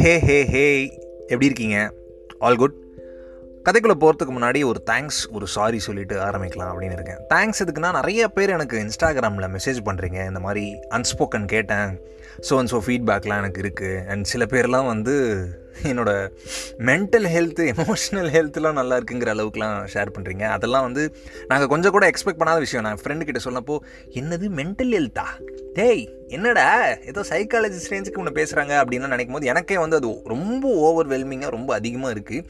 ஹே ஹே ஹே. எப்படி இருக்கீங்க? All good கதைக்குள்ளே போகிறதுக்கு முன்னாடி ஒரு தேங்க்ஸ் ஒரு சாரி சொல்லிட்டு ஆரம்பிக்கலாம் அப்படின்னு இருக்கேன். தேங்க்ஸ் இதுக்குன்னா நிறைய பேர் எனக்கு இன்ஸ்டாகிராமில் மெசேஜ் பண்ணுறீங்க இந்த மாதிரி அன்ஸ்போக்கன் கேட்டேன். ஸோ அண்ட் ஸோ ஃபீட்பேக்லாம் எனக்கு இருக்குது அண்ட் சில பேர்லாம் வந்து என்னோடய மென்டல் ஹெல்த்து எமோஷ்னல் ஹெல்த்லாம் நல்லா இருக்குங்கிற அளவுக்குலாம் ஷேர் பண்ணுறீங்க அதெல்லாம் வந்து நாங்கள் கொஞ்சம் கூட எக்ஸ்பெக்ட் பண்ணாத விஷயம். நான் ஃப்ரெண்டு கிட்ட சொன்னப்போ என்னது மென்டல் ஹெல்த்தா டேய் என்னடா? ஏதோ சைக்காலஜிஸ்ட் ரேஞ்சுக்கு ஒன்று பேசுகிறாங்க அப்படின்னு நினைக்கும் போது எனக்கே வந்து அது ரொம்ப ஓவர்வெல்மிங்காக ரொம்ப அதிகமாக இருக்குது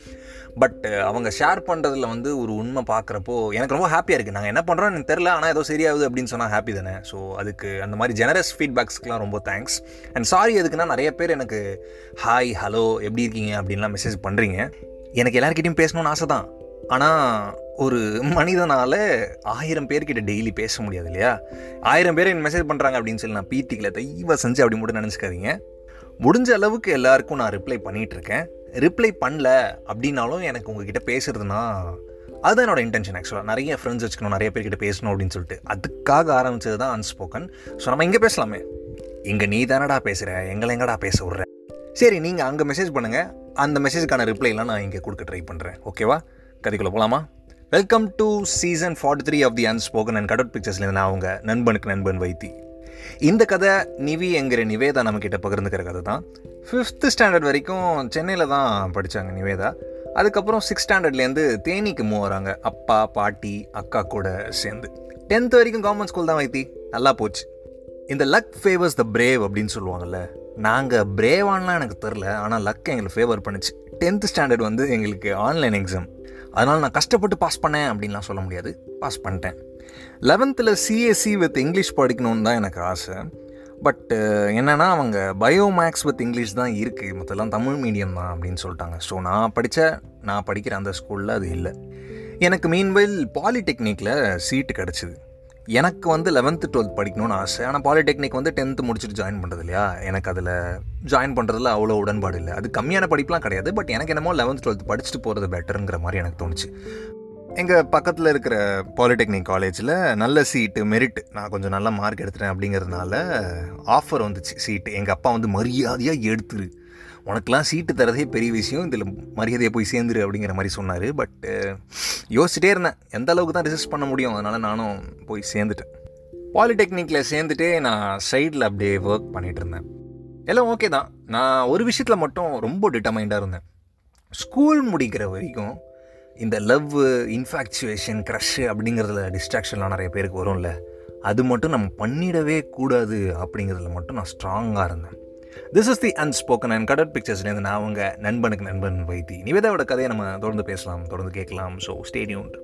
பட் அவங்க ஷேர் பண்ணுறதுல வந்து ஒரு உண்மை பார்க்குறப்போ எனக்கு ரொம்ப ஹாப்பியாக இருக்குது நாங்கள் என்ன பண்ணுறோம் எனக்கு தெரில ஆனால் ஏதோ சரியாகுது அப்படின்னு சொன்னால் ஹாப்பி தானே. ஸோ அதுக்கு அந்த மாதிரி ஜெனரஸ் ஃபீட்பேக்ஸ்க்குலாம் ரொம்ப தேங்க்ஸ் அண்ட் சாரி எதுக்குன்னா நிறைய பேர் எனக்கு ஹாய் ஹலோ எப்படி இருக்கீங்க? அப்படின்லாம் மெசேஜ் பண்ணுறீங்க எனக்கு எல்லாருக்கிட்டையும் பேசணும்னு ஆசை தான். ஆனால் ஒரு மனிதனால் ஆயிரம் பேர்கிட்ட டெய்லி பேச முடியாது இல்லையா? ஆயிரம் பேர் என்ன மெசேஜ் பண்ணுறாங்க அப்படின்னு சொல்லி நான் பீத்திக்கல தெய்வ செஞ்சு அப்படி மட்டும் நினச்சிக்காதீங்க. முடிஞ்ச அளவுக்கு எல்லாருக்கும் நான் ரிப்ளை பண்ணிகிட்ருக்கேன் ரிப்ளை பண்ணல அப்படின்னாலும் எனக்கு உங்ககிட்ட பேசுறதுனா அதுதான் என்னோட இன்டென்ஷன் ஆக்சுவலாக நிறைய ஃப்ரெண்ட்ஸ் வச்சுக்கணும் நிறைய பேர்கிட்ட பேசணும் அப்படின்னு சொல்லிட்டு. அதுக்காக ஆரம்பித்தது தான் அன்ஸ்போக்கன் ஸோ நம்ம இங்கே பேசலாமே. இங்கே நீ தானடா பேசுகிற எங்களை எங்கடா பேச விட்ற? சரி நீங்கள் அங்கே மெசேஜ் பண்ணுங்கள் அந்த மெசேஜுக்கான ரிப்ளைலாம் நான் இங்கே கொடுக்க ட்ரை பண்ணுறேன் ஓகேவா கதைக்குள்ளே போகலாமா welcome to season forty three of the unspoken and கடவுட் பிக்சர்ஸ்லேருந்து நான் அவங்க நண்பனுக்கு நண்பன் வைத்தி. இந்த கதை நிவி என்கிற நிவேதா நம்மக்கிட்ட பகிர்ந்துக்கிற கதை தான். ஃபிஃப்த்து ஸ்டாண்டர்ட் வரைக்கும் சென்னையில் தான் படித்தாங்க நிவேதா. அதுக்கப்புறம் சிக்ஸ் ஸ்டாண்டர்ட்லேருந்து தேனிக்கு மூவ் வராங்க. அப்பா பாட்டி அக்கா கூட சேர்ந்து. டென்த் வரைக்கும் கவர்மெண்ட் ஸ்கூல் தான் வைத்தி. நல்லா போச்சு. இந்த லக் ஃபேவர்ஸ் த பிரேவ் அப்படின்னு சொல்லுவாங்கல்ல நாங்கள் பிரேவான்லாம் எனக்கு தெரில ஆனால் லக் எங்களுக்கு ஃபேவர் பண்ணுச்சு. டென்த்து ஸ்டாண்டர்ட் வந்து எங்களுக்கு ஆன்லைன் எக்ஸாம் அதனால் நான் கஷ்டப்பட்டு பாஸ் பண்ணேன் அப்படின்லாம் சொல்ல முடியாது. பாஸ் பண்ணிட்டேன். லெவன்த்தில் சிஎஸ்சி வித் இங்கிலீஷ் படிக்கணும்னு தான் எனக்கு ஆசை. பட் என்னென்னா அவங்க பயோ மேக்ஸ் வித் இங்கிலீஷ் தான் இருக்குது மொத்தம்லாம் தமிழ் மீடியம் தான் அப்படின்னு சொல்லிட்டாங்க. ஸோ நான் படித்த நான் படிக்கிற அந்த ஸ்கூலில் அது இல்லை. எனக்கு மீன்வெயில் பாலிடெக்னிக்கில் சீட்டு கிடச்சிது. எனக்கு வந்து லெவன்த்து டுவெல்த் படிக்கணும்னு ஆசை. ஆனால் பாலிடெக்னிக் வந்து டென்த்து முடிச்சுட்டு ஜாயின் பண்ணுறது இல்லையா எனக்கு அதில் ஜாயின் பண்ணுறதுல அவ்வளோ உடன்பாடு இல்லை. அது கம்மியான படிப்புலாம் கிடையாது. பட் எனக்கு என்னமோ லெவன்த் டுவெல்த் படிச்சுட்டு போகிறது பெட்டருங்கிற மாதிரி எனக்கு தோணுச்சு. எங்கள் பக்கத்தில் இருக்கிற பாலிடெக்னிக் காலேஜில் நல்ல சீட்டு மெரிட் நான் கொஞ்சம் நல்ல மார்க் எடுத்துட்டேன் அப்படிங்கிறதுனால ஆஃபர் வந்துச்சு சீட்டு எங்கள் அப்பா வந்து மரியாதையாக எடுத்துரு. உனக்கெலாம் சீட்டு தரதே பெரிய விஷயம் இதில் மரியாதையை போய் சேர்ந்துரு அப்படிங்கிற மாதிரி சொன்னார். பட் யோசிச்சிட்டே இருந்தேன். எந்த அளவுக்கு தான் ரிசிஸ்ட் பண்ண முடியும் அதனால் நானும் போய் சேர்ந்துட்டேன். பாலிடெக்னிக்கில் சேர்ந்துட்டே நான் சைடில் அப்படியே ஒர்க் பண்ணிகிட்டு இருந்தேன். எல்லாம் ஓகே தான். நான் ஒரு விஷயத்தில் மட்டும் ரொம்ப டிட்டர்மைண்டாக இருந்தேன். ஸ்கூல் முடிக்கிற வரைக்கும் இந்த லவ் இன்ஃபாக்சுவேஷன் க்ரஷ்ஷு அப்படிங்கிறதுல டிஸ்ட்ராக்ஷன்லாம் நிறைய பேருக்கு வரும்ல. அது மட்டும் நம்ம பண்ணிடவே கூடாது அப்படிங்கிறதுல மட்டும் நான் ஸ்ட்ராங்காக இருந்தேன். This is the unspoken and கடட் பிக்சர்ஸ்லேருந்து நான் அவங்க நண்பனுக்கு நண்பன் வைத்தி. நிவேதாவோட கதையை நம்ம தொடர்ந்து பேசலாம் தொடர்ந்து கேட்கலாம். ஸோ ஸ்டேடியூன்ட்